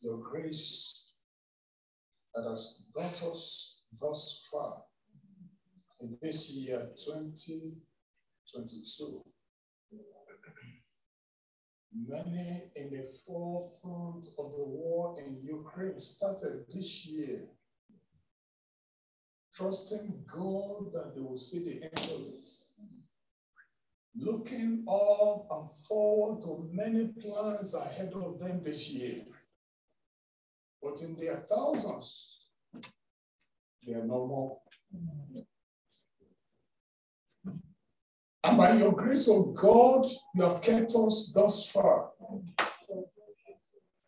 your grace that has brought us thus far in this year 2022. Many in the forefront of the war in Ukraine started this year, trusting God that they will see the end of it. Looking up and forward to many plans ahead of them this year. But in their thousands, they are no more. And by your grace, oh God, you have kept us thus far.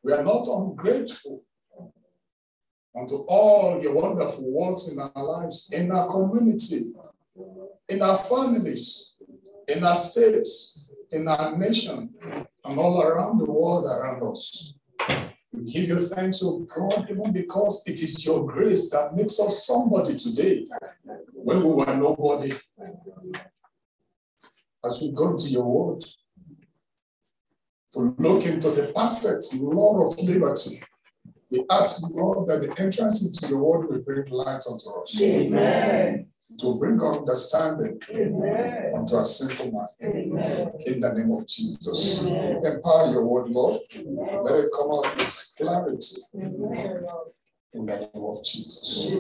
We are not ungrateful unto all your wonderful works in our lives, in our community, in our families, in our states, in our nation, and all around the world around us. Give you thanks, oh God, even because it is your grace that makes us somebody today when we were nobody as we go into your word, to look into the perfect law of liberty. We ask, Lord, that the entrance into your word will bring light unto us. Amen. To bring understanding Amen. unto our sinful mind. Amen. In the name of Jesus. Amen. Empower your word, Lord. Let it come out with clarity Amen. in the name of Jesus.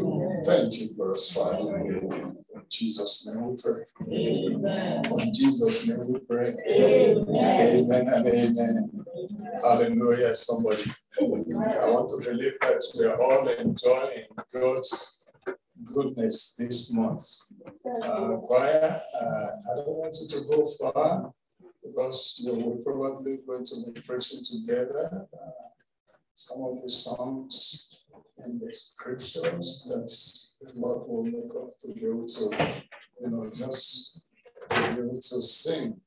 Thank you for us, Father. In Jesus' name we pray. Amen. In Jesus' name we pray. Amen. Amen and amen. Hallelujah, somebody. I want to believe that we are all enjoying God's goodness this month. Uh, choir, uh, I don't want you to go far because you we're probably going to be preaching together. Uh, some of the songs and the scriptures that the Lord will make up to be able to, you know, just to be able to sing.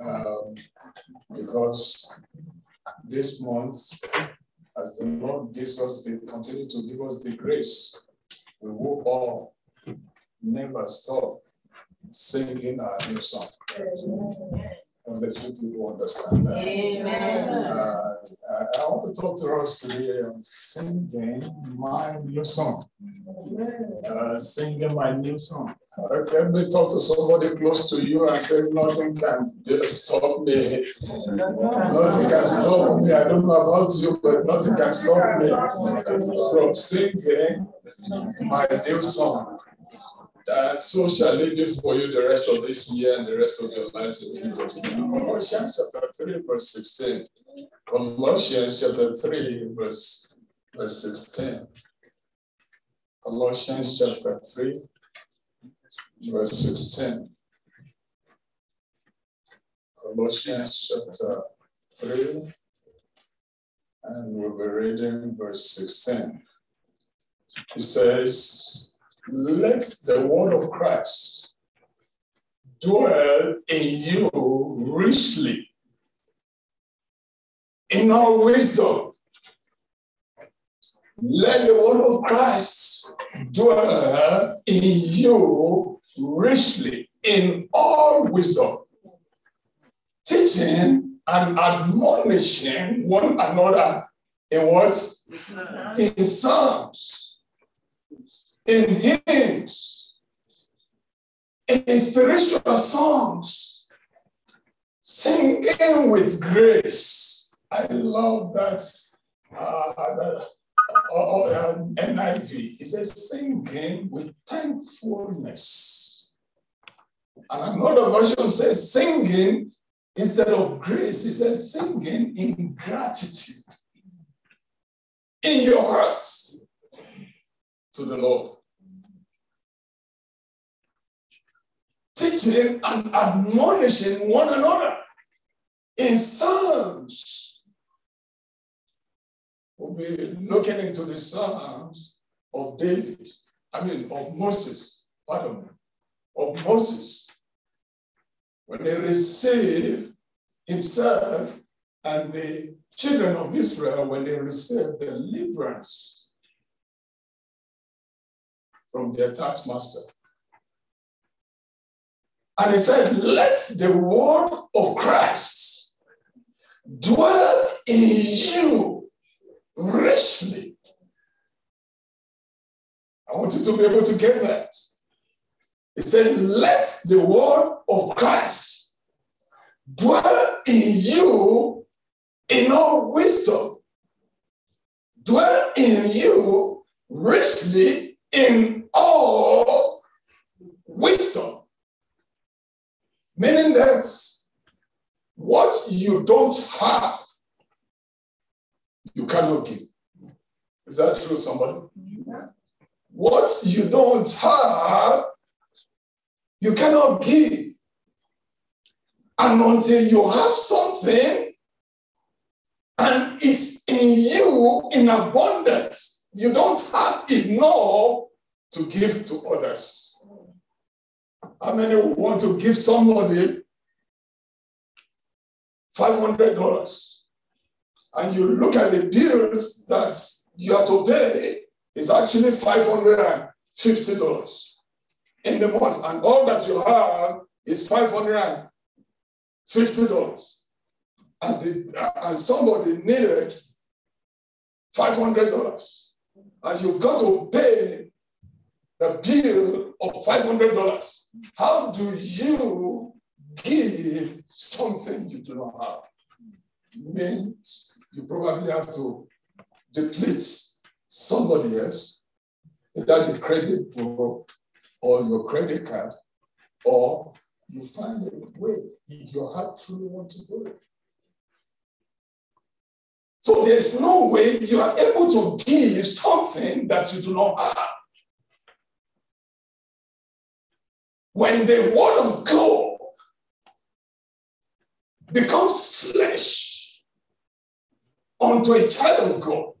Um, because this month, as the Lord gives us the continue to give us the grace, we will all never stop singing our new song. Unless you people understand that. Amen. Uh, I, I want to talk to us today on singing my new song. Uh, singing my new song. Uh, Let me talk to somebody close to you and say, Nothing can stop me. Nothing can stop me. I don't know about you, but nothing can stop me from singing my new song. And so shall it be for you the rest of this year and the rest of your lives in Jesus' name. Colossians chapter 3, verse 16. Colossians chapter 3, verse, verse 16. Colossians chapter 3, verse 16. Colossians chapter 3, and we'll be reading verse 16. It says, Let the word of Christ dwell in you richly in all wisdom. Let the word of Christ dwell in you richly in all wisdom, teaching and admonishing one another in what? In psalms, in hymns, in spiritual songs, singing with grace. I love that. Uh, that uh, uh, NIV. It says singing with thankfulness. And another version says singing instead of grace. It says singing in gratitude in your hearts to the Lord. Teaching and admonishing one another in psalms. We'll be looking into the psalms of David, I mean, of Moses, pardon me, of Moses. When they received himself and the children of Israel, when they received deliverance from their taskmaster. And he said, Let the word of Christ dwell in you richly. I want you to be able to get that. He said, Let the word of Christ dwell in you in all wisdom, dwell in you richly in all wisdom. Meaning that what you don't have, you cannot give. Is that true, somebody? What you don't have, you cannot give. And until you have something and it's in you in abundance, you don't have enough to give to others. How many want to give somebody $500? And you look at the bills that you have to pay, is actually $550 in the month. And all that you have is $550. And, the, and somebody needed $500. And you've got to pay the bill of $500. How do you give something you do not have? Means you probably have to deplete somebody else, either the credit bureau or your credit card, or you find a way if your heart truly want to do it. So there's no way you are able to give something that you do not have. When the word of God becomes flesh unto a child of God,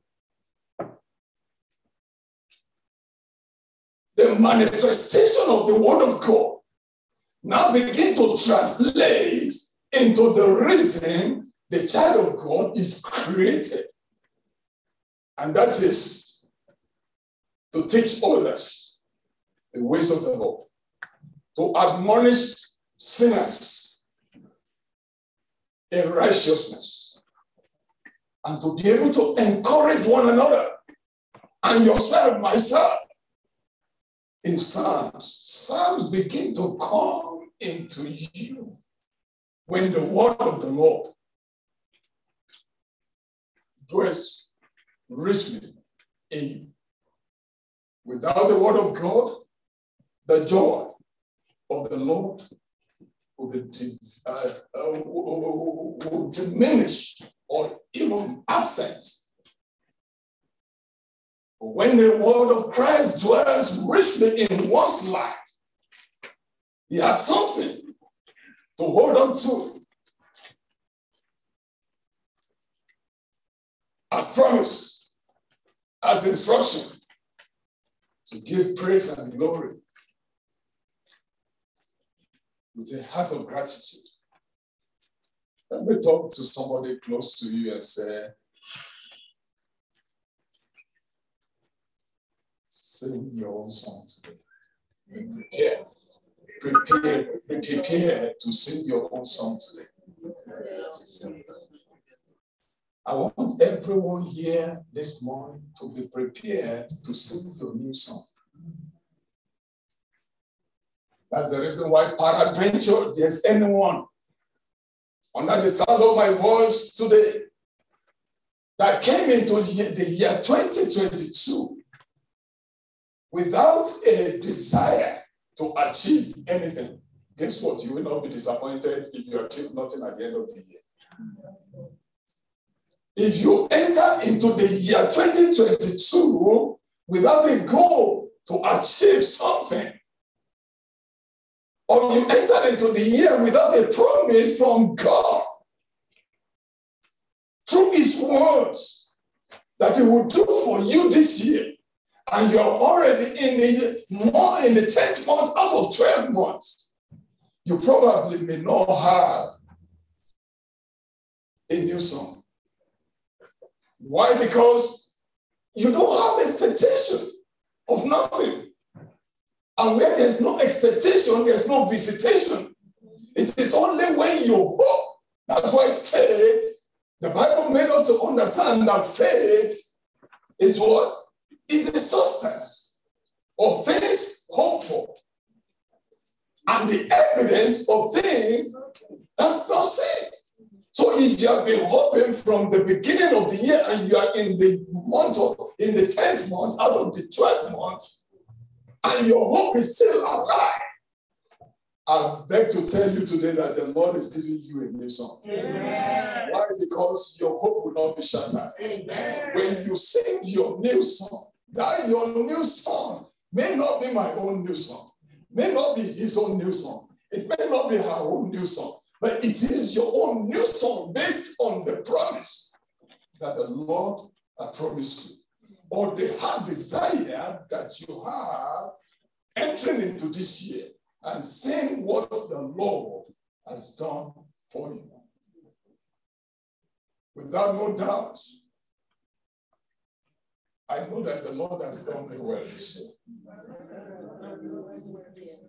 the manifestation of the word of God now begin to translate into the reason the child of God is created. And that is to teach others the ways of the Lord, to admonish sinners in righteousness, and to be able to encourage one another and yourself, myself, in Psalms. Psalms begin to come into you when the word of the Lord dwells richly in you. Without the word of God, the joy of the Lord will, be, uh, uh, diminish or even absent when the word of Christ dwells richly in one's life, he has something to hold on to. As promise, as instruction, to give praise and glory with a heart of gratitude. Let me talk to somebody close to you and say, sing your own song today. Prepare. Prepare, prepare to sing your own song today. I want everyone here this morning to be prepared to sing your new song. That's the reason why peradventure there's anyone under the sound of my voice today that came into the year 2022 without a desire to achieve anything, guess what? You will not be disappointed if you achieve nothing at the end of the year. If you enter into the year 2022 without a goal to achieve something, or you enter into the year without a promise from God through His words that He will do for you this year, and you're already in the more in the 10th month out of 12 months, you probably may not have a new song. Why? Because you don't have expectation of nothing. And where there's no expectation, there's no visitation. It is only when you hope. That's why faith, the Bible made us to understand that faith is what? Is the substance of things hoped for and the evidence of things that's not seen. So if you have been hoping from the beginning of the year and you are in the month of in the 10th month out of the 12th month, and your hope is still alive, I beg to tell you today that the Lord is giving you a new song. Amen. Why? Because your hope will not be shattered. Amen. When you sing your new song, that your new song may not be my own new song, may not be his own new song, it may not be her own new song, but it is your own new song based on the promise that the Lord has promised you, or the heart desire that you have entering into this year and saying what the Lord has done for you. Without no doubt, I know that the Lord has done me well this year.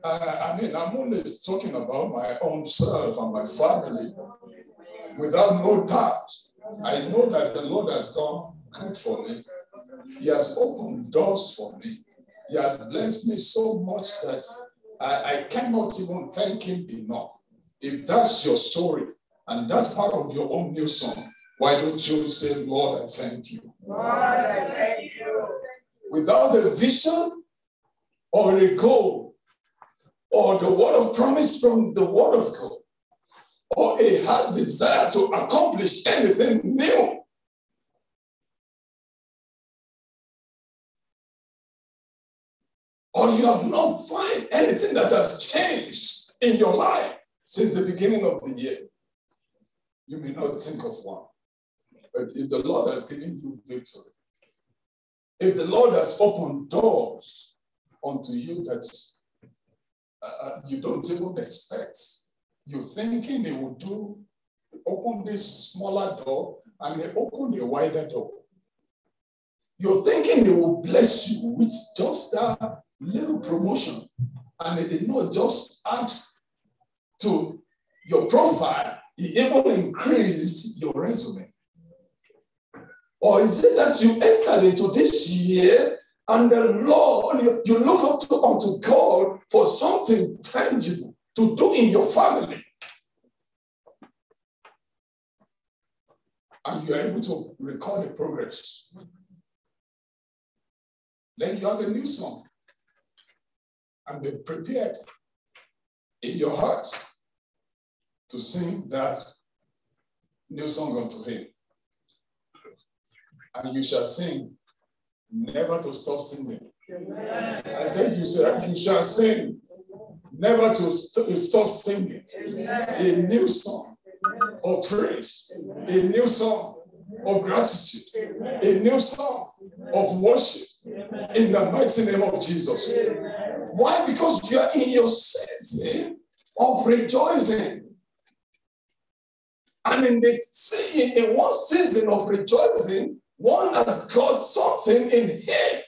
Uh, I mean, I'm only talking about my own self and my family. Without no doubt, I know that the Lord has done good for me. He has opened doors for me. He has blessed me so much that I, I cannot even thank Him enough. If that's your story and that's part of your own new song, why don't you say, Lord, I thank you? Lord, I thank you. Without a vision or a goal or the word of promise from the word of God or a hard desire to accomplish anything new. You have not found anything that has changed in your life since the beginning of the year. You may not think of one. But if the Lord has given you victory, if the Lord has opened doors unto you that uh, you don't even expect, you're thinking they will do, open this smaller door and they open a wider door. You're thinking He will bless you with just that little promotion, and He did not just add to your profile, He even increased your resume. Or is it that you entered into this year and the Lord, you, you look up to, unto God for something tangible to do in your family? And you are able to record the progress. Then you have a new song. And be prepared in your heart to sing that new song unto Him and you shall sing, never to stop singing. Amen. I said, you shall, you shall sing, never to st- stop singing. Amen. A new song of praise, a new song of gratitude, a new song of worship in the mighty name of Jesus. Why? Because you are in your season of rejoicing. And in the season, in one season of rejoicing, one has got something in him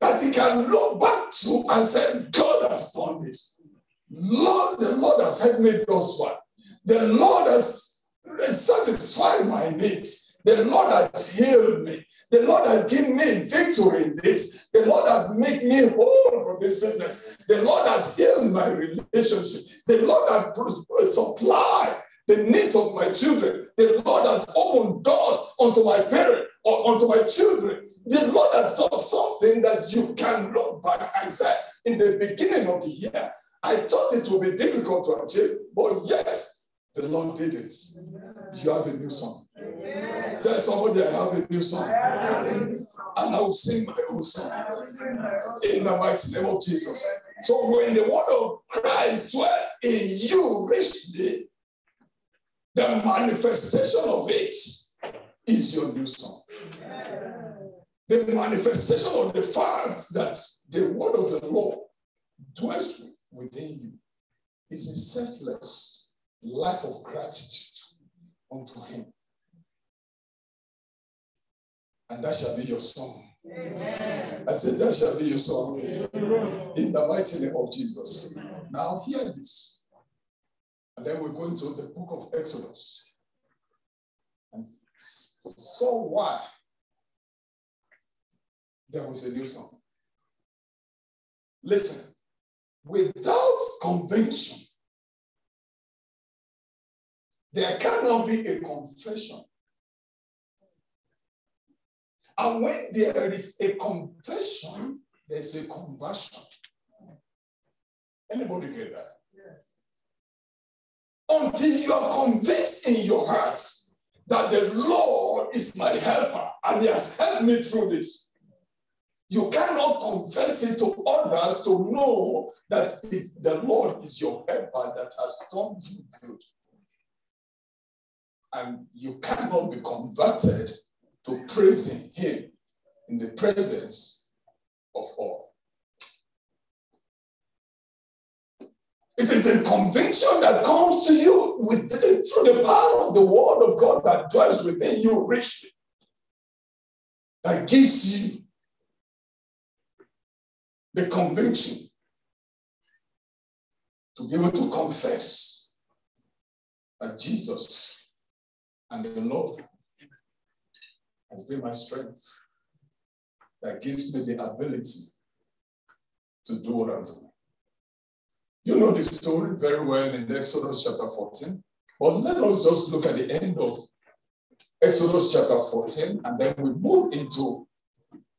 that he can look back to and say, God has done this. Lord, the Lord has helped me thus far. The Lord has satisfied my needs. The Lord has healed me. The Lord has given me victory in this. The Lord has made me whole from this sickness. The Lord has healed my relationship. The Lord has supplied the needs of my children. The Lord has opened doors unto my parents or unto my children. The Lord has done something that you can look back and say, in the beginning of the year, I thought it would be difficult to achieve, but yes, the Lord did it. You have a new song. Tell somebody I have a new song. And I will sing my own song in the mighty name of Jesus. So when the word of Christ dwell in you richly, the manifestation of it is your new song. The manifestation of the fact that the word of the Lord dwells within you is a selfless life of gratitude unto Him. And that shall be your song. I said, that shall be your song in the mighty name of Jesus. Now, hear this. And then we go into the book of Exodus. And so why there was a new song. Listen, without conviction, there cannot be a confession. And when there is a confession, there's a conversion. Anybody get that? Yes. Until you are convinced in your heart that the Lord is my helper and He has helped me through this. You cannot confess it to others to know that it, the Lord is your helper that has done you good. And you cannot be converted to praising Him in the presence of all. It is a conviction that comes to you with, through the power of the word of God that dwells within you richly. That gives you the conviction to be able to confess that Jesus and the Lord has been my strength that gives me the ability to do what I'm doing. You know the story very well in Exodus chapter 14. But let us just look at the end of Exodus chapter 14, and then we move into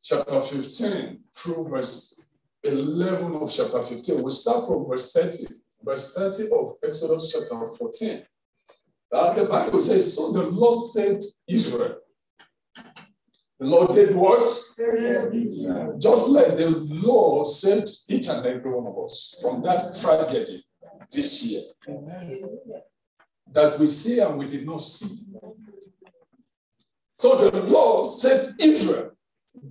chapter 15 through verse 11 of chapter 15. We start from verse 30, verse 30 of Exodus chapter 14. Uh, the Bible says, So the Lord saved Israel the Lord did what? Just like the Lord saved each and every one of us from that tragedy this year that we see and we did not see. So the Lord saved Israel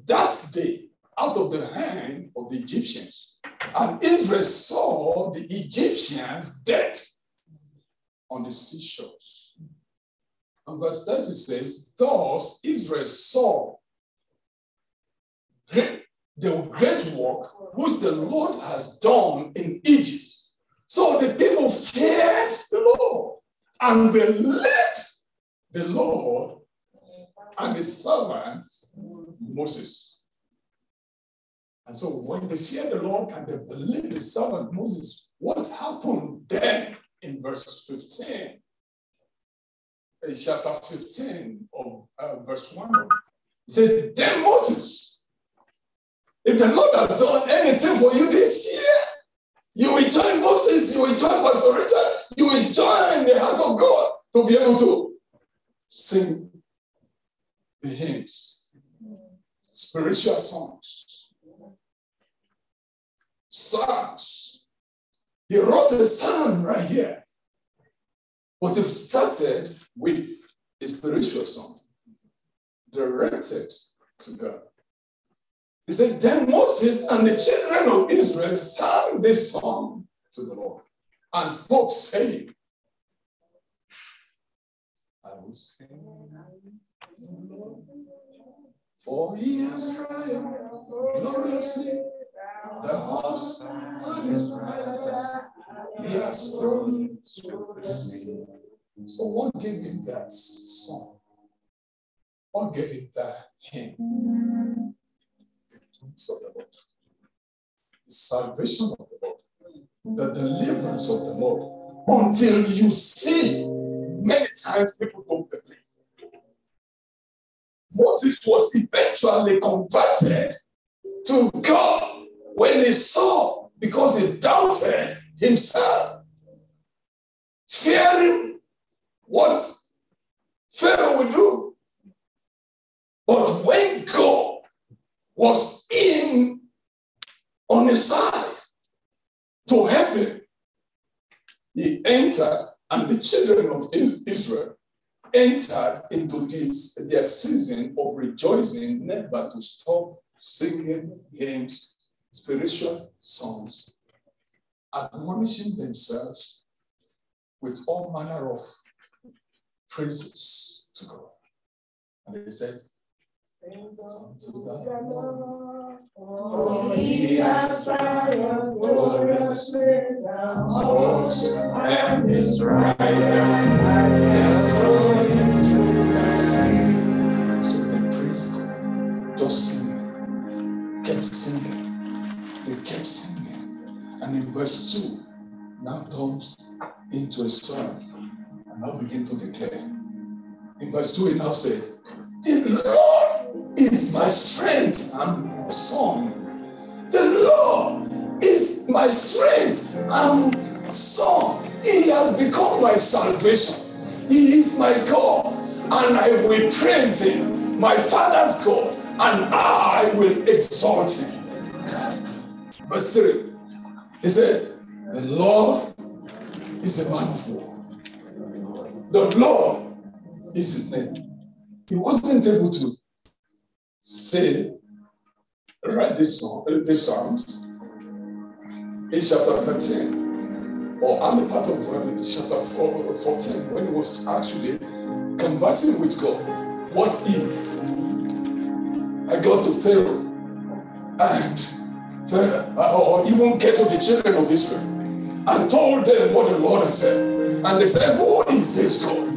that day out of the hand of the Egyptians. And Israel saw the Egyptians dead on the seashores. And verse 30 says, Thus Israel saw great, the great work which the Lord has done in Egypt. So the people feared the Lord and believed the Lord and his servant Moses. And so when they feared the Lord and they believed the servant Moses, what happened then in verse 15? Chapter 15 of uh, verse 1. He said, Then Moses, if the Lord has done anything for you this year, you will join Moses, you will join Pastor Richard, you will join the house of God to be able to sing the hymns, spiritual songs, psalms. He wrote a psalm right here. But it started with a spiritual song directed to God. He said, Then Moses and the children of Israel sang this song to the Lord and spoke, saying, I will sing for he has triumphed gloriously. The horse and his he has thrown through the sea. So what gave him that song? What gave him that hymn? The of the Lord. The salvation of the Lord. The deliverance of the Lord. Until you see, many times people don't believe. Moses was eventually converted to God when he saw, because he doubted himself, fearing what Pharaoh would do. But when God was in on his side to help him, he entered, and the children of Israel entered into this their season of rejoicing, never to stop singing hymns, spiritual songs, admonishing themselves with all manner of praises to God. And they said, Unto the for he has triumphed gloriously, the horse and his riders has thrown into the sea. So they praise God, just sing singing. They kept singing. And in verse 2, now turns into a song and now begin to declare. In verse 2, he now said, The Lord is my strength and song. The Lord is my strength and song. He has become my salvation. He is my God, and I will praise him, my Father's God, and I will exalt him. Verse 3 He said, The Lord is a man of war. The Lord is his name. He wasn't able to say, write this song, uh, this psalms in chapter 13 or a part of chapter 4, 14 when he was actually conversing with God. What if I go to Pharaoh and uh, or even get to the children of Israel and told them what the Lord has said. And they said, Who is this God?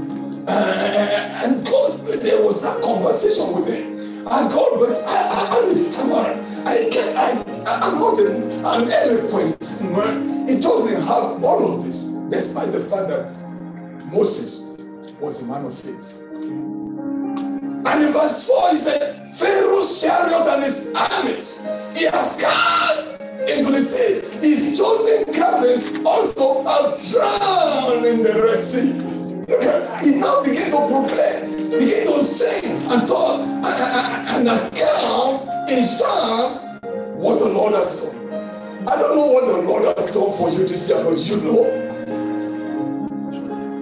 Uh, and God, there was that conversation with him. And God, but I, I, I'm a stammerer. I I, I'm not an, an eloquent man. He doesn't have all of this, despite the fact that Moses was a man of faith. And in verse 4, he said, Pharaoh's chariot and his armies he has cast into the sea. His chosen captains also are drowned in the Red Sea. Look at he now begin to proclaim, begin to sing and talk and account in songs what the Lord has done. I don't know what the Lord has done for you this year, but you know.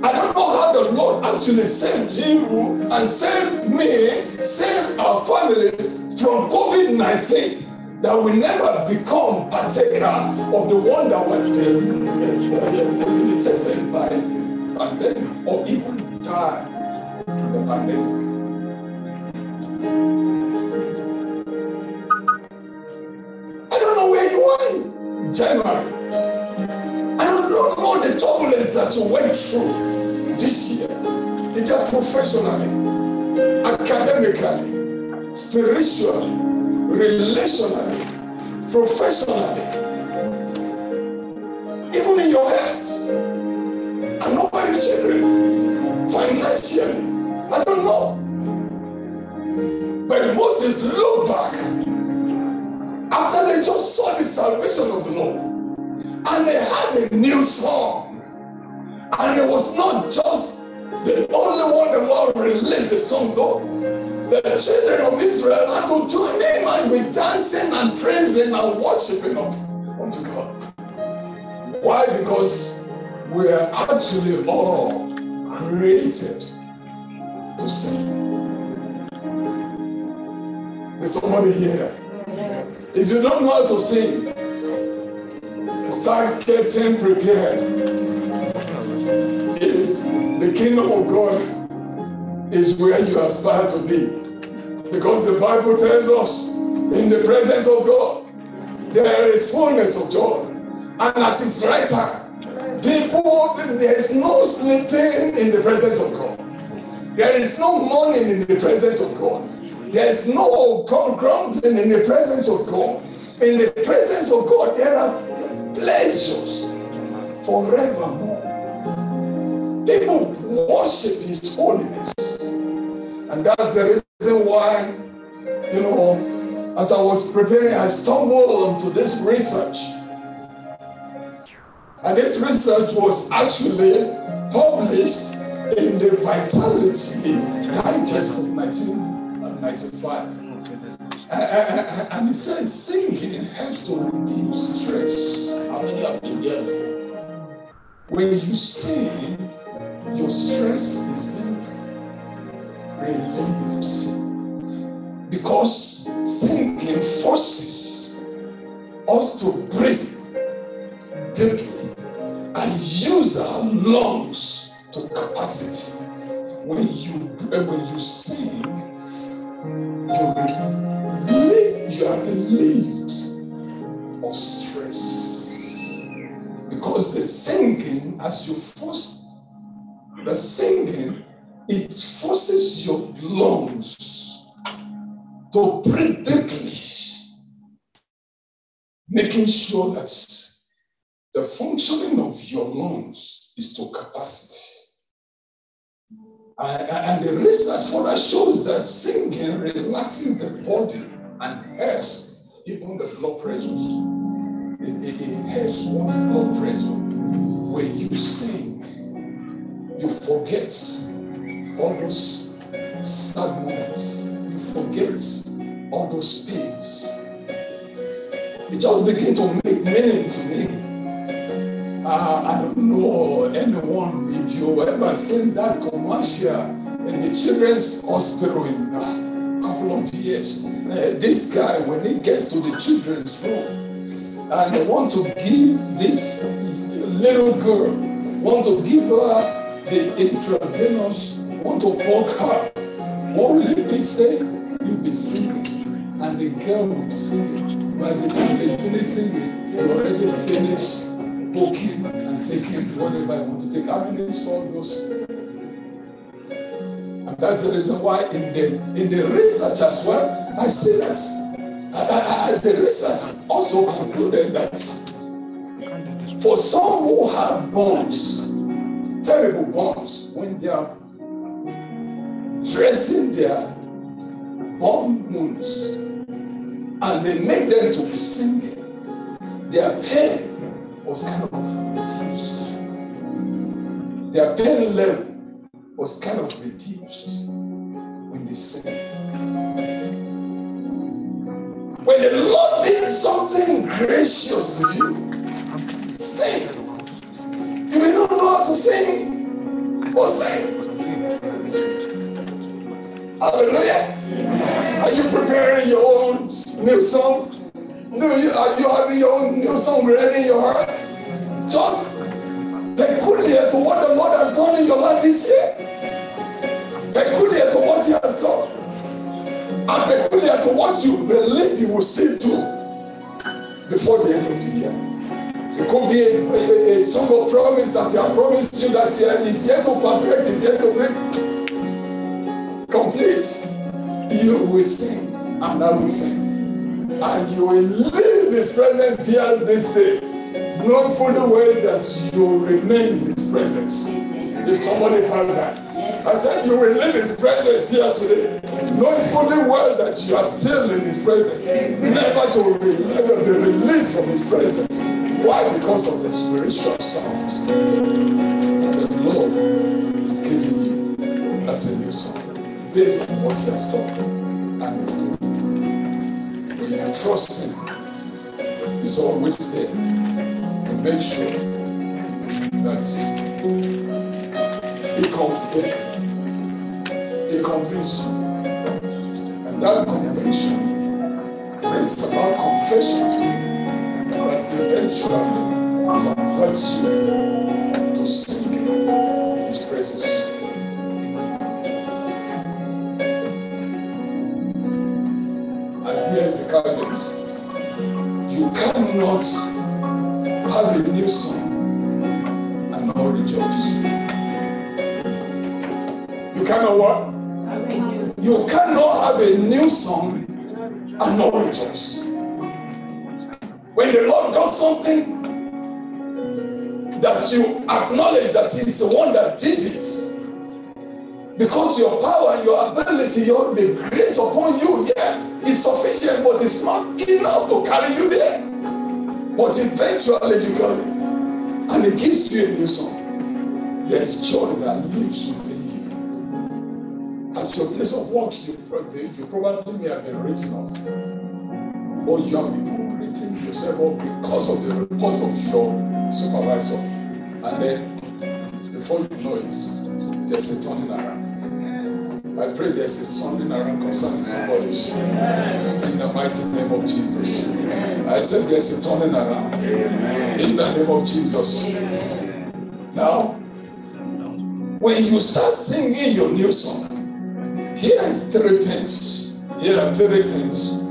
I don't know how the Lord actually saved you and saved me, saved our families from COVID 19 that we never become partaker of the one that were debilitated by the pandemic or even die in the pandemic. I don't know where you are in January. I don't know the turbulence that you went through this year, either professionally, academically, spiritually, relationally, professionally, even in your health, and over your children, financially. I don't know. But Moses looked back after they just saw the salvation of the Lord and they had a new song. And it was not just the only one the Lord released the song though. The children of Israel had to join in and be dancing and praising and worshiping of, unto God. Why? Because we are actually all created to sing. Is somebody here? If you don't know how to sing, start getting prepared. If the kingdom of God is where you aspire to be. Because the Bible tells us in the presence of God, there is fullness of joy. And at his right hand, people, there is no sleeping in the presence of God. There is no mourning in the presence of God. There is no grumbling in the presence of God. In the presence of God, there are pleasures forevermore. People worship His holiness. And that's the reason why, you know, as I was preparing, I stumbled onto this research. And this research was actually published in the Vitality Digest of 1995. And it says singing helps to reduce stress. How many have been there before? When you sing, your stress is being relieved. Because singing forces us to breathe deeply and use our lungs to capacity. When you when you sing, you relieve, you are relieved of stress. Because the singing, as you force the singing, it forces your lungs to breathe deeply making sure that the functioning of your lungs is to capacity. And the research further shows that singing relaxes the body and helps even the blood pressure. It, it, it helps one's blood pressure. When you sing, you forget all those sad moments. You forget all those pains. It just begin to make meaning to me. Uh, I don't know anyone if you ever seen that commercial in the children's hospital in a couple of years. Uh, this guy, when he gets to the children's room and they want to give this little girl, want to give her the intravenous, want to poke her, what will he be saying? He'll be singing, and the girl will be singing. By the time they finish singing, they already finished poking and taking whatever I want to take. How many saw those? And that's the reason why in the in the research as well, I see that I, I, I, the research also concluded that for some who have bones, terrible bones, when they are dressing their bone wounds and they make them to be singing, their pain was kind of reduced. Their pain level was kind of reduced when they sang. When the Lord did something gracious to you, sing. You may not know how to sing, but sing. Hallelujah. Are you preparing your own new song? No, you, are you having your own new song ready in your heart? Just peculiar to what the Lord has done in your life this year. Peculiar to what He has done. And peculiar to what you believe you will see do before the end of the year. It could be a, a, a song of promise that He has promised you that He uh, is yet to perfect, is yet to make complete. You will sing, and I will sing and you will leave his presence here this day, knowing fully well that you will remain in his presence. If somebody heard that, I said you will leave his presence here today, knowing fully well that you are still in his presence, never to be released from his presence. Why? Because of the spiritual sounds that the Lord is giving you as a new song, based on what he has done and is doing When you trust Him He's always there to make sure that He, con- he convinces you. And that conviction brings about confession to you that eventually converts you to sing His praises. And here's the caveat. You cannot have a new song and not rejoice. You cannot what? You cannot have a new song and not rejoice. When the Lord does something that you acknowledge that He's the one that did it, because your power, and your ability, your the grace upon you, yeah, is sufficient, but it's not enough to carry you there. But eventually you it. And it gives you a new song. There's joy that lives within you. At your place of work, you, you probably may have been written off. Or you have even written off because of the report of your supervisor. And then before you know it, there's a turning around. I pray there's a something around concerning somebody. In the mighty name of Jesus. I said there's a turning around. In the name of Jesus. Now, when you start singing your new song, here is three things. Here are three things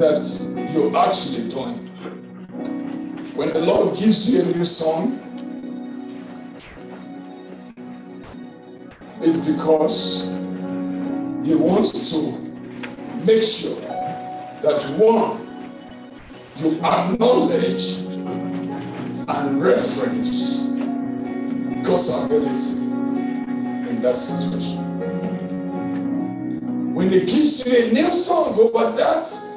that you're actually doing. When the Lord gives you a new song, it's because he wants to make sure that one, you acknowledge and reference God's ability in that situation. When He gives you a new song over that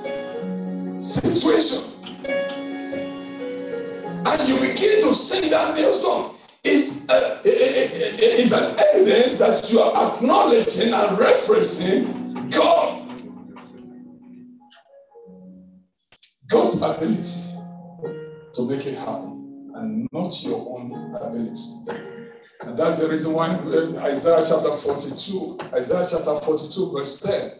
situation, and you begin to sing that new song, is is an evidence that you are acknowledging and referencing God. God's ability to make it happen and not your own ability. And that's the reason why Isaiah chapter 42, Isaiah chapter 42, verse 10,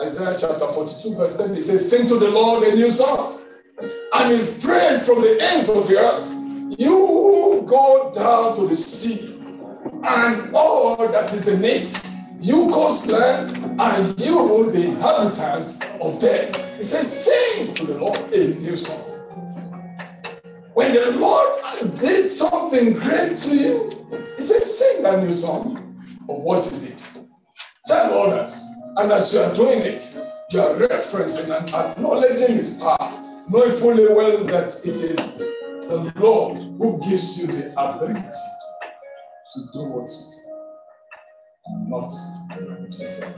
Isaiah chapter 42, verse 10, he says, Sing to the Lord a new song, and his praise from the ends of the earth. You go down to the sea, and all that is in it, you coastland, and you, the inhabitants of them. He says, Sing to the Lord a new song. When the Lord did something great to you, he says, sing that new song of what he did. Tell others. And as you are doing it, you are referencing and acknowledging his power, knowing fully well that it is the Lord who gives you the ability to do what you not yourself.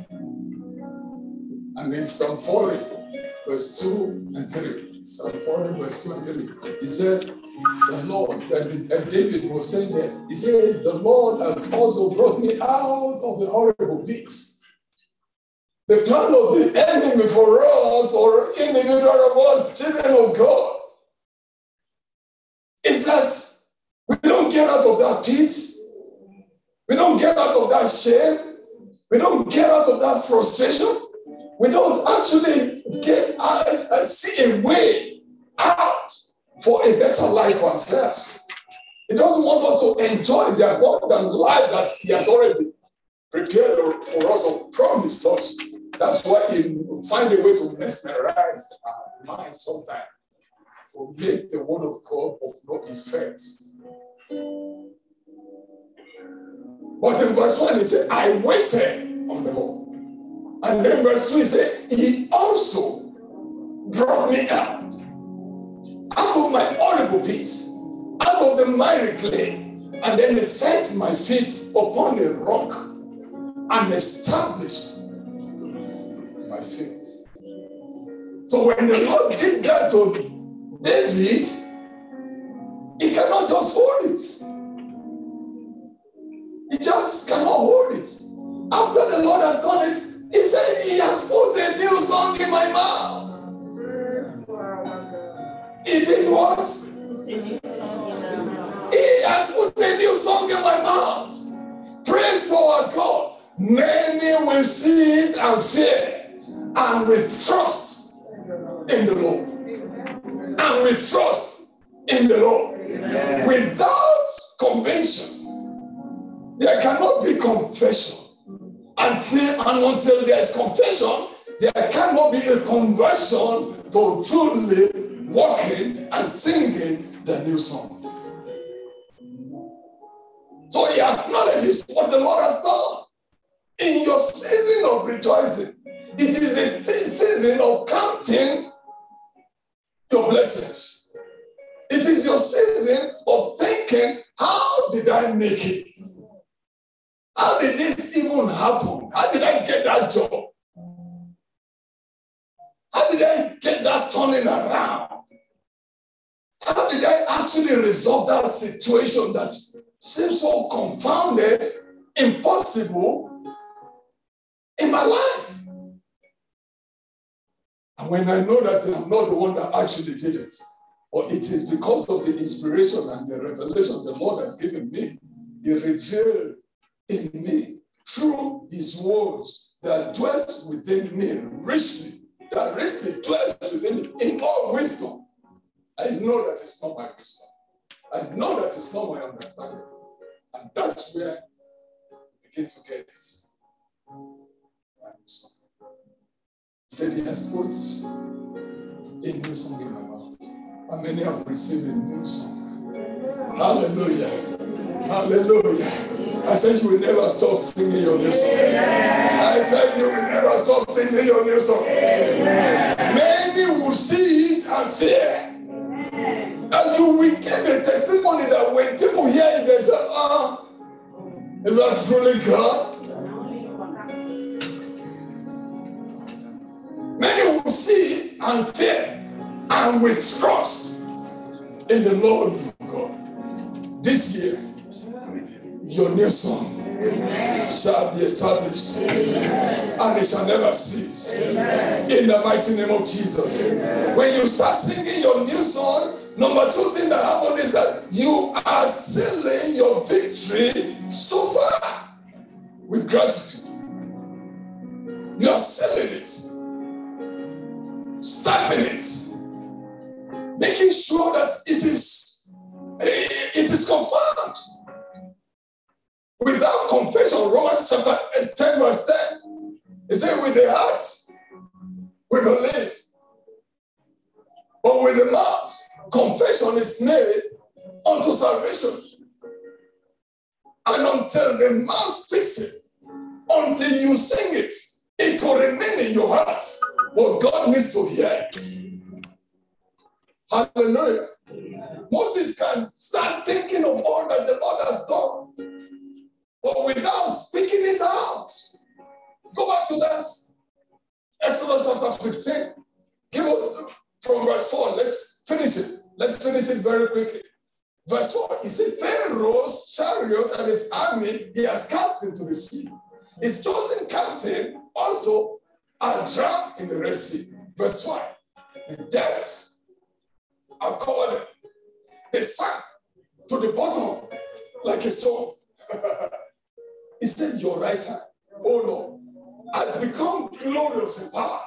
And in Psalm 40, verse 2 and 3, Psalm 40, verse 2 and 3, he said, the Lord, and, David was saying that, he said, The Lord has also brought me out of the horrible pit. The plan of the enemy for us or individual of us, children of God, is that we don't get out of that pit. We don't get out of that shame. We don't get out of that frustration. We don't actually get out, uh, see a way out for a better life for ourselves. He doesn't want us to enjoy the abundant life that He has already prepared for us or promised us. That's why He find a way to mesmerize our mind sometimes to make the word of God of no effect. But in verse 1, he said, I waited on the Lord. And then verse 2, he said, He also brought me out out of my horrible pit, out of the miry clay, and then he set my feet upon a rock and established So when the Lord did that to David, he cannot just hold it. He just cannot hold it. After the Lord has done it, he said, He has put a new song in my mouth. He did what? He has put a new song in my mouth. Praise to our God. Many will see it and fear and will trust in the Lord. And we trust in the Lord. Amen. Without conviction, there cannot be confession. Until and until there is confession, there cannot be a conversion to truly walking and singing the new song. So he acknowledges what the Lord has done. In your season of rejoicing, it is a season of counting your blessings. It is your season of thinking, how did I make it? How did this even happen? How did I get that job? How did I get that turning around? How did I actually resolve that situation that seems so confounded, impossible in my life? When I know that I'm not the one that actually did it, or it is because of the inspiration and the revelation the Lord has given me, He revealed in me through His words that dwells within me richly, that richly dwells within me in all wisdom I know that it's not my wisdom. I know that it's not my understanding. And that's where I begin to get my wisdom said, He has put a new song in my mouth. And many have received a new song. Hallelujah. Hallelujah. I said, You will never stop singing your new song. I said, You will never stop singing your new song. Many will see it and fear. And you will give a testimony that when people hear it, they say, Ah, is that truly God? Will see it and fear and with trust in the Lord your God. This year, your new song shall be established and it shall never cease. In the mighty name of Jesus. When you start singing your new song, number two thing that happens is that you are sealing your victory so far with gratitude. You are stamping it, making sure that it is eh, it is confirmed without confession. Romans chapter 10, verse 10. It said, with the heart we believe, but with the mouth confession is made unto salvation. And until the mouth speaks it, until you sing it, it could remain in your heart. But God needs to hear it. Hallelujah. Moses can start thinking of all that the Lord has done, but without speaking it out. Go back to that. Exodus chapter 15. Give us from verse 4. Let's finish it. Let's finish it very quickly. Verse 4, he said, Pharaoh's chariot and his army he has cast into the sea. His chosen captain also are drowned in the Red Sea. Verse 1. the depths are covered. They sank to the bottom like a stone. he said, Your right hand, oh Lord, has become glorious in power.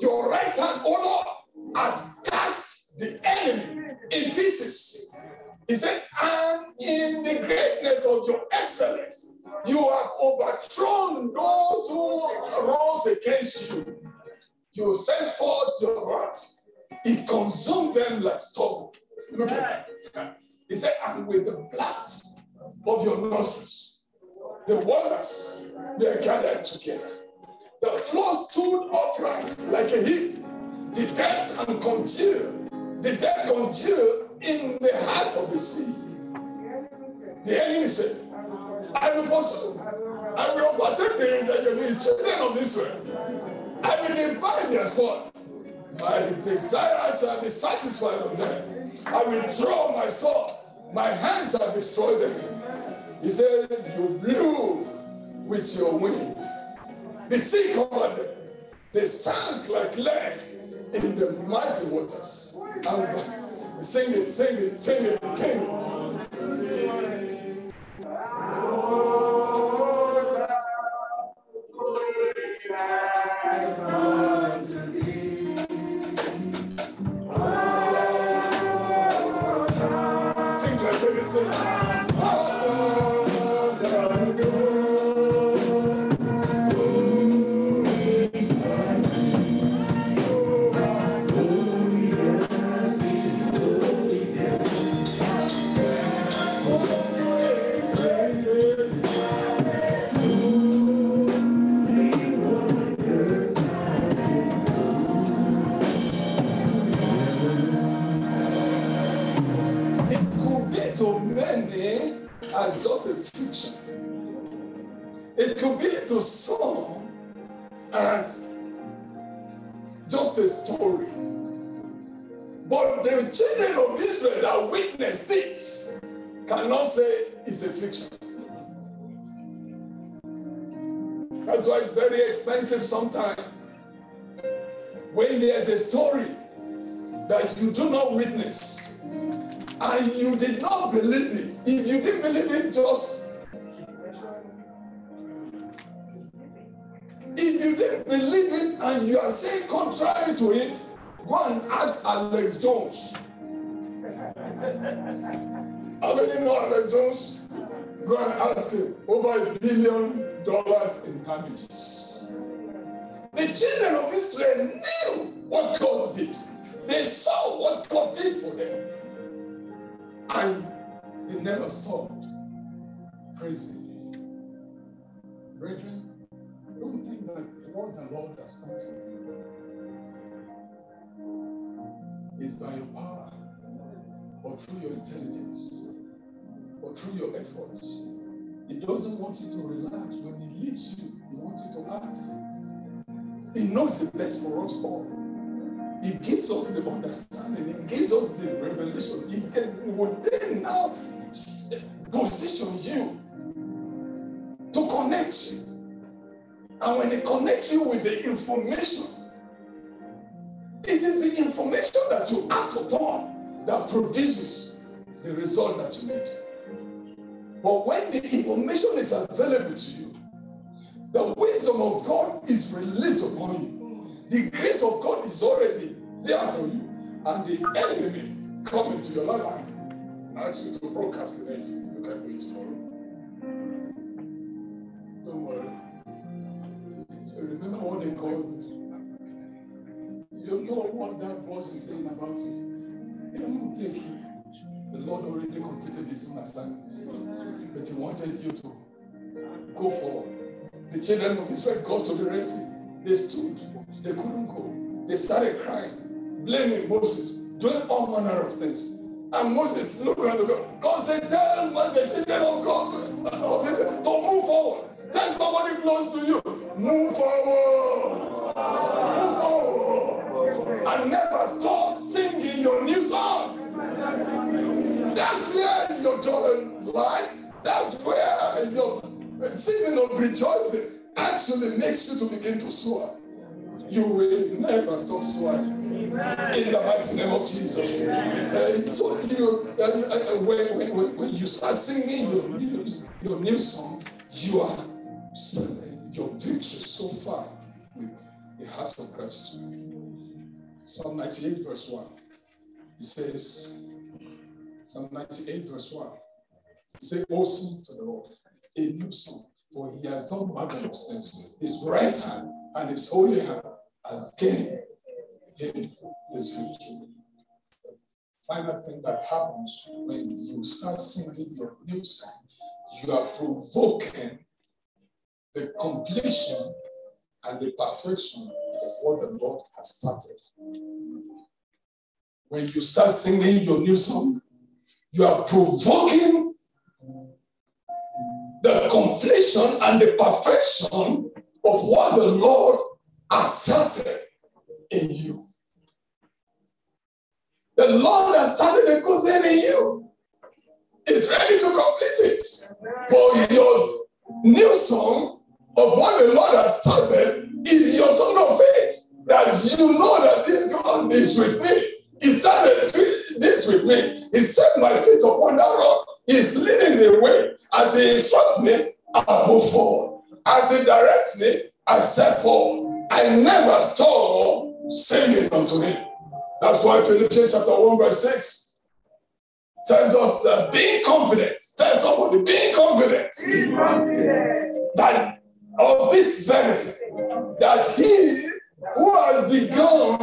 Your right hand, oh Lord, has cast the enemy in pieces. He said, and in the greatness of your excellence, you have overthrown those who rose against you. You sent forth your wrath. It consumed them like stubble. Look at that. He said, and with the blast of your nostrils, the waters were gathered together. The floor stood upright like a heap. The depths and congealed. The depth congealed in the heart of the sea. The enemy said, I will pursue. I will overtake the enemy, children of Israel. I will divide their spot. My desire shall be satisfied on them. I will draw my sword. My hands shall destroy them. He said, You blew with your wind. The sea covered them. They sank like lead in the mighty waters. And sing it, sing it, sing it, sing it. If you didn't believe it and you are saying contrary to it, go and ask Alex Jones. How many know Alex Jones? Go and ask him. Over a billion dollars in damages. The children of Israel knew what God did. They saw what God did for them. And they never stopped praising. Brethren, don't think that what the Lord has come to you is by your power or through your intelligence or through your efforts. He doesn't want you to relax. When He leads you, He wants you to act. He knows the best for us all. He gives us the understanding. He gives us the revelation. He can, will then now eh, position you to connect you. And when He connects you with the information, it is the information that you act upon that produces the result that you need. But when the information is available to you, the wisdom of God is released upon you. The grace of God is already there for you. And the enemy come into your life and ask you to procrastinate. You can wait tomorrow. You know what that voice is saying about you. It take you. The Lord already completed his own assignment. But he wanted you to go forward. The children of Israel got to the Sea. They stood. They couldn't go. They started crying, blaming Moses, doing all manner of things. And Moses looked at the God. God said, Tell them the children of God of this, to move forward. Tell somebody close to you, move forward. Move forward. And never stop singing your new song. That's where your joy lies. That's where your season of rejoicing actually makes you to begin to soar. You will never stop soaring. In the mighty name of Jesus. Uh, so you, uh, uh, when, when, when you start singing your new, your new song, you are singing your victory so far with a heart of gratitude. Psalm 98, verse 1. It says, Psalm 98, verse 1. Say, Oh, sing to the Lord a new song, for he has done marvelous things. His right hand and his holy hand has gained him this victory. The final thing that happens when you start singing your new song, you are provoking the completion and the perfection of what the Lord has started. When you start singing your new song, you are provoking the completion and the perfection of what the Lord has started in you. The Lord has started a good thing in you. Is ready to complete it. But your new song of what the Lord has started is your song of faith. That you know that this God is with me. He started this with me. He set my feet upon that rock. He's leading the way. As he instructs me, I move forward. As he directs me, I step forward. I never stop singing unto him. That's why Philippians chapter 1, verse 6 tells us that being confident, tell somebody, being confident, Be confident. that of this verity, that he who has begun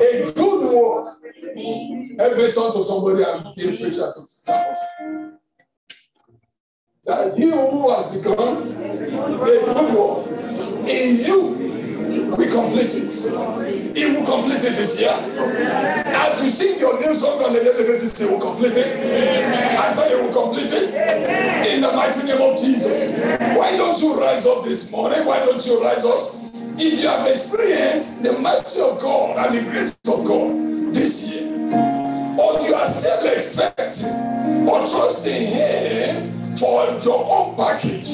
a good work, every turn to somebody and give preacher to that he who has begun a good work in you complete it. He will complete it this year. As you sing your new song on a daily basis, he will complete it. I say he will complete it. In the mighty name of Jesus. Why don't you rise up this morning? Why don't you rise up? If you have experienced the mercy of God and the grace of God this year, or you are still expecting or trusting Him for your own package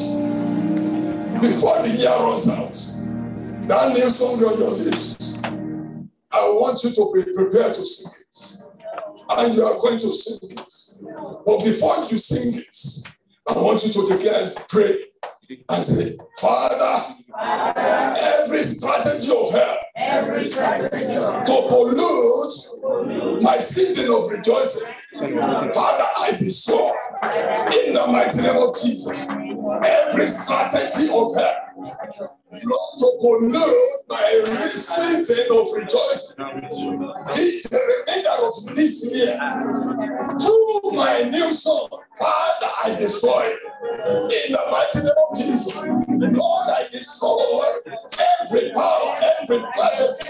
before the year runs out, that new song on your lips, I want you to be prepared to sing it. And you are going to sing it. But before you sing it, I want you to declare, pray, and say, Father, every strategy of hell Every strategy of to pollute my season of rejoicing, Father, I destroy in the mighty name of Jesus. Every strategy of hell Lord, to pollute my season of rejoicing, the remainder of this year, through my new song, Father, I destroy it. In the mighty name of Jesus. Lord, I destroy every power, every strategy,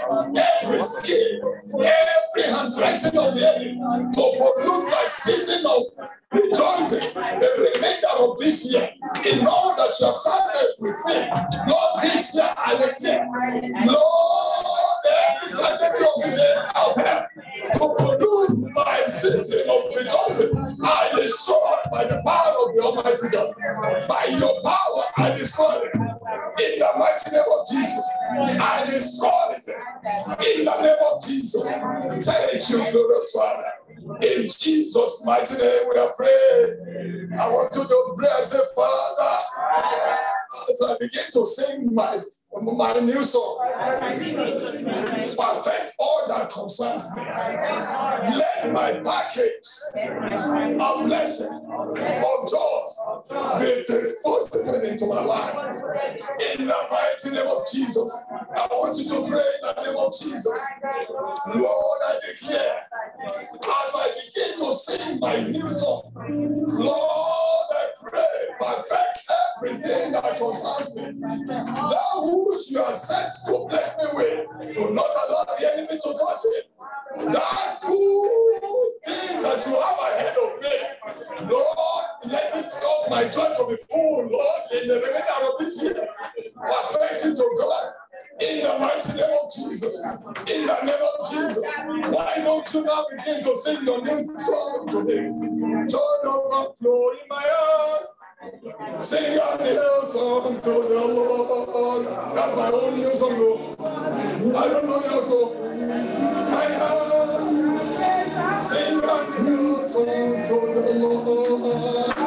every skill, every handwriting of the enemy to pollute my season of rejoicing, the remainder of this year, in all that you have started with Lord, this year I declare, Lord, strategy of the there to pollute my season of rejoicing, I destroy by the power of the Almighty God. By your power, I destroy it. In the mighty name of Jesus, I destroy it. In the name of Jesus, thank you, glorious Father. In Jesus' mighty name, we are praying. I want you to pray and say, Father, as I begin to sing my my new song. Perfect all that concerns me. Let my package of blessing, of joy, be deposited into my life. In the mighty name of Jesus, I want you to pray in the name of Jesus. Lord, I declare, as I begin to sing my new song, Lord, I pray, perfect everything that concerns me. Thou whose you are sent to bless me with, do not allow the enemy to touch it. That good things that you have ahead of me, Lord, let it cause my joy to be full, Lord, in the remainder of this year. Perfect it, to God. In the mighty name of Jesus. In the name of Jesus. Why don't you now begin to sing your new song to him? Joy of God flow in my heart. Sing a new song to the Lord. That's my own new song. I don't know your song. I am. Sing a new song to the Lord.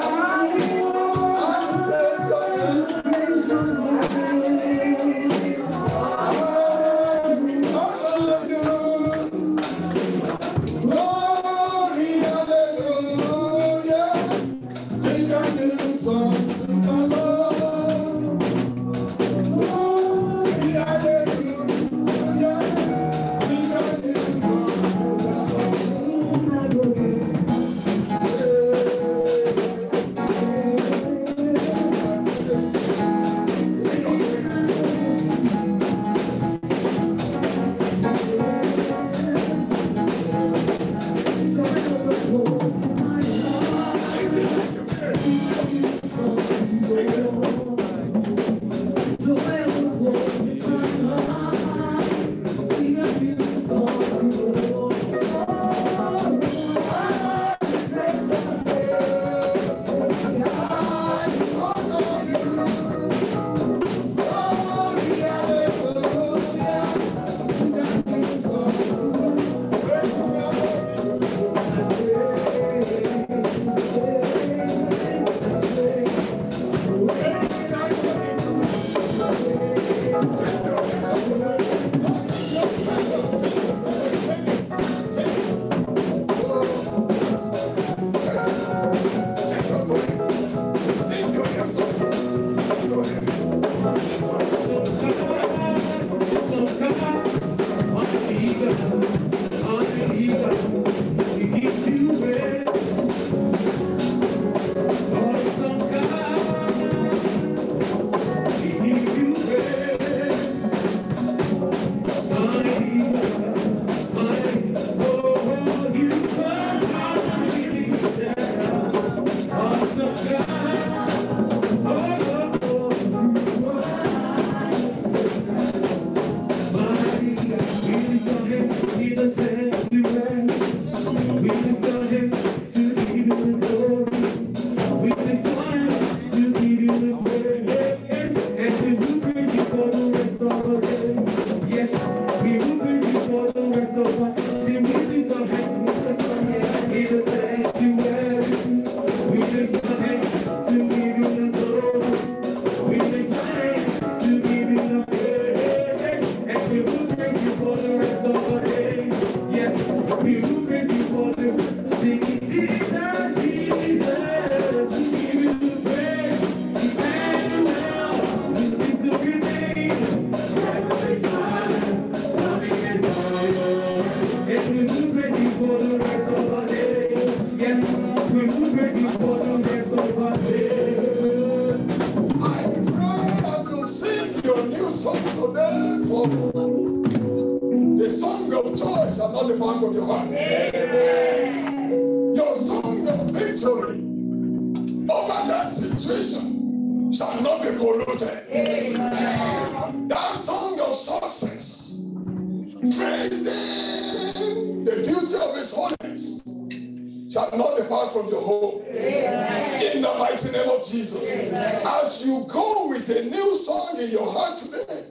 From your home. Amen. In the mighty name of Jesus. Amen. As you go with a new song in your heart today,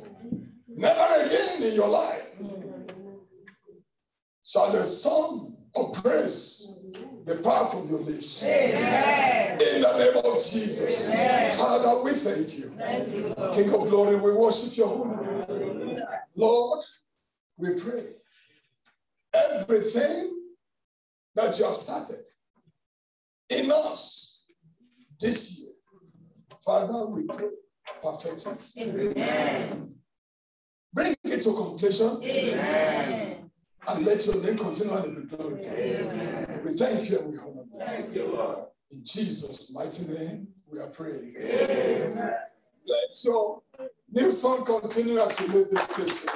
never again in your life shall the song of praise depart from your lips. Amen. In the name of Jesus. Amen. Father, we thank you. thank you. King of glory, we worship your holy name. Lord, we pray everything that you have started in us this year. Father, we pray, perfect it. Amen. Bring it to completion. Amen. And let your name continue to be glorified. Amen. We thank you and we honor you. Thank you, Lord. In Jesus' mighty name, we are praying. Amen. Let your new song continue as you leave this place.